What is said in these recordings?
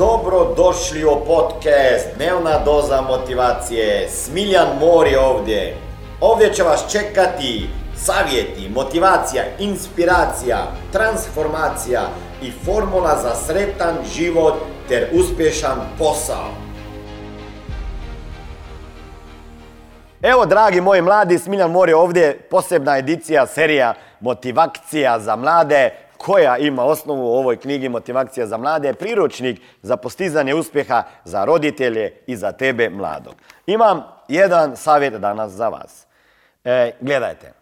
Dobro došli u podcast Dnevna doza motivacije. Smiljan Mor je ovdje. Ovdje će vas čekati savjeti, motivacija, inspiracija, transformacija i formula za sretan život ter uspješan posao. Evo, dragi moji mladi, Smiljan Mor je ovdje posebna edicija, serija Motivacija za mlade koja ima osnovu u ovoj knjigi Motivacija za mlade, priručnik za postizanje uspjeha za roditelje i za tebe mladog. Imam jedan savjet danas za vas. E, gledajte,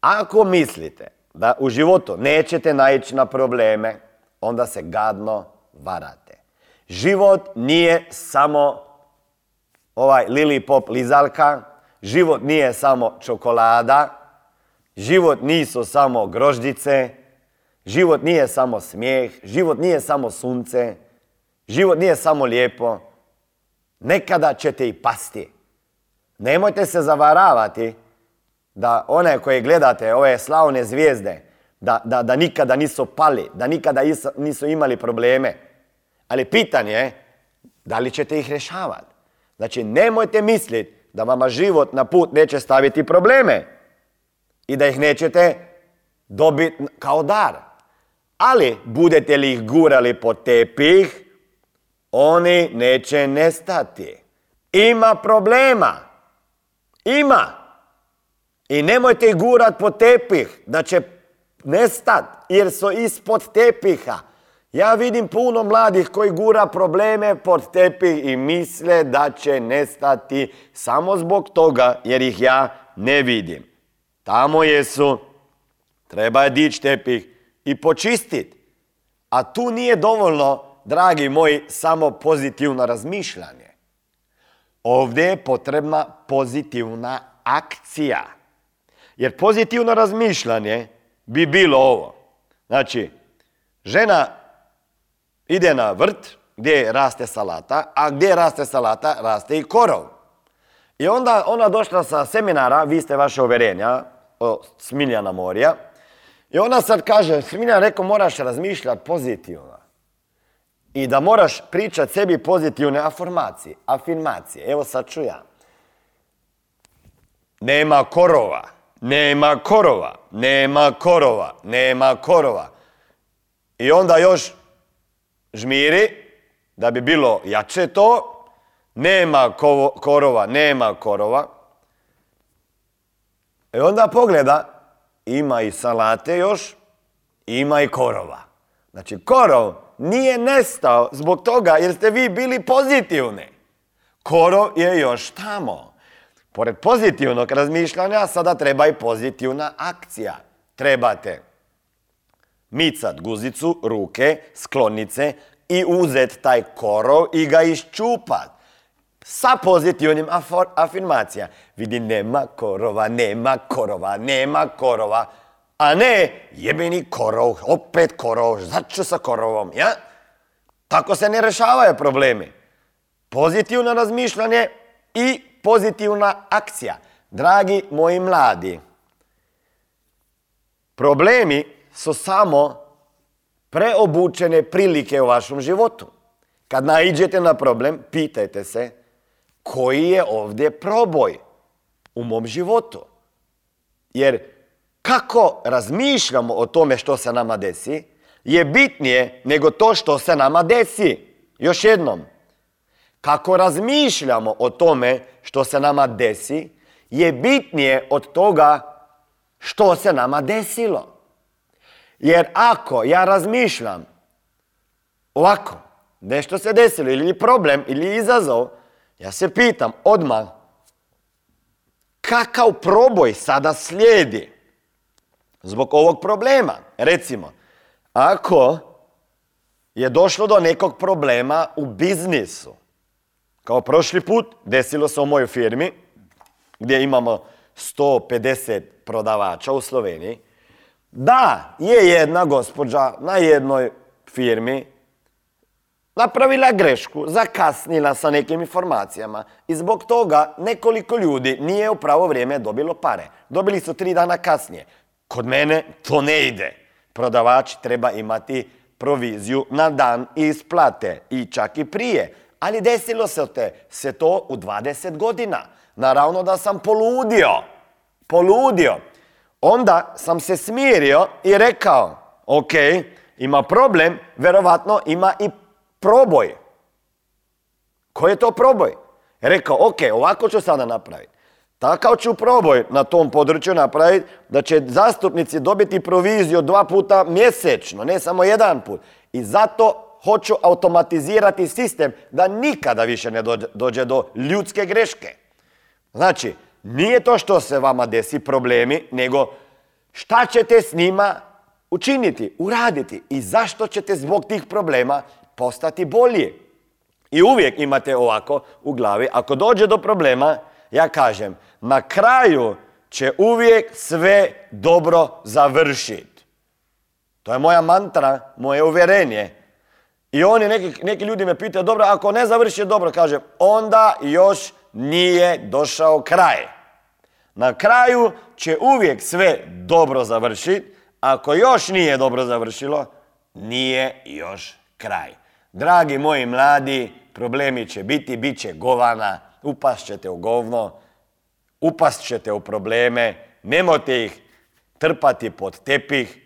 ako mislite da u životu nećete naići na probleme, onda se gadno varate. Život nije samo ovaj lili pop lizalka, život nije samo čokolada, život nisu samo grožđice, Život nije samo smijeh, život nije samo sunce, život nije samo lijepo. Nekada ćete i pasti. Nemojte se zavaravati da one koje gledate, ove slavne zvijezde, da, da, da nikada nisu pali, da nikada nisu imali probleme. Ali pitanje je da li ćete ih rješavati. Znači, nemojte misliti da vama život na put neće staviti probleme i da ih nećete dobiti kao dar. Ali budete li ih gurali po tepih, oni neće nestati. Ima problema. Ima. I nemojte ih gurat po tepih, da će nestat, jer su ispod tepiha. Ja vidim puno mladih koji gura probleme pod tepih i misle da će nestati samo zbog toga jer ih ja ne vidim. Tamo jesu, treba je dići tepih, i počistiti. A tu nije dovoljno, dragi moji, samo pozitivno razmišljanje. Ovdje je potrebna pozitivna akcija. Jer pozitivno razmišljanje bi bilo ovo. Znači, žena ide na vrt gdje raste salata, a gdje raste salata, raste i korov. I onda ona došla sa seminara, vi ste vaše uverenja, o Smiljana Morija, i ona sad kaže, Smiljan rekao moraš razmišljati pozitivno. I da moraš pričati sebi pozitivne afirmacije. Afirmacije. Evo sad ću ja. Nema korova. Nema korova. Nema korova. Nema korova. I onda još žmiri, da bi bilo jače to, nema korova, nema korova. I onda pogleda, ima i salate još, ima i korova. Znači, korov nije nestao zbog toga jer ste vi bili pozitivni. Korov je još tamo. Pored pozitivnog razmišljanja, sada treba i pozitivna akcija. Trebate micat guzicu, ruke, sklonice i uzet taj korov i ga iščupat sa pozitivnim afirmacija. Vidi, nema korova, nema korova, nema korova. A ne, jebeni korov, opet korov, začu sa korovom, ja? Tako se ne rešavaju problemi. Pozitivno razmišljanje i pozitivna akcija. Dragi moji mladi, problemi su samo preobučene prilike u vašem životu. Kad naiđete na problem, pitajte se koji je ovdje proboj u mom životu. Jer kako razmišljamo o tome što se nama desi, je bitnije nego to što se nama desi. Još jednom, kako razmišljamo o tome što se nama desi, je bitnije od toga što se nama desilo. Jer ako ja razmišljam ovako, nešto se desilo, ili problem, ili izazov, ja se pitam odmah, kakav proboj sada slijedi zbog ovog problema? Recimo, ako je došlo do nekog problema u biznisu, kao prošli put, desilo se u mojoj firmi, gdje imamo 150 prodavača u Sloveniji, da je jedna gospođa na jednoj firmi napravila grešku, zakasnila sa nekim informacijama i zbog toga nekoliko ljudi nije u pravo vrijeme dobilo pare. Dobili su tri dana kasnije. Kod mene to ne ide. Prodavač treba imati proviziju na dan isplate i čak i prije. Ali desilo se te, se to u 20 godina. Naravno da sam poludio. Poludio. Onda sam se smirio i rekao, ok, ima problem, verovatno ima i proboj. Koji je to proboj? Rekao, ok, ovako ću sada napraviti. Takav ću proboj na tom području napraviti da će zastupnici dobiti proviziju dva puta mjesečno, ne samo jedan put. I zato hoću automatizirati sistem da nikada više ne dođe do ljudske greške. Znači, nije to što se vama desi problemi, nego šta ćete s njima učiniti, uraditi i zašto ćete zbog tih problema postati bolji. I uvijek imate ovako u glavi, ako dođe do problema, ja kažem, na kraju će uvijek sve dobro završiti. To je moja mantra, moje uvjerenje. I oni, neki, neki ljudi me pitaju, dobro, ako ne završi dobro, kažem, onda još nije došao kraj. Na kraju će uvijek sve dobro završiti, ako još nije dobro završilo, nije još kraj. Dragi moji mladi, problemi će biti, bit će govana, upast ćete u govno, upast ćete u probleme, nemojte ih trpati pod tepih,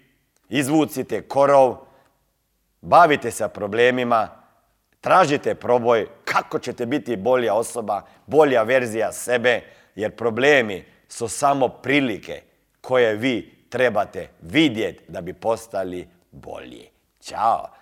izvucite korov, bavite se problemima, tražite proboj kako ćete biti bolja osoba, bolja verzija sebe, jer problemi su samo prilike koje vi trebate vidjeti da bi postali bolji. Ćao!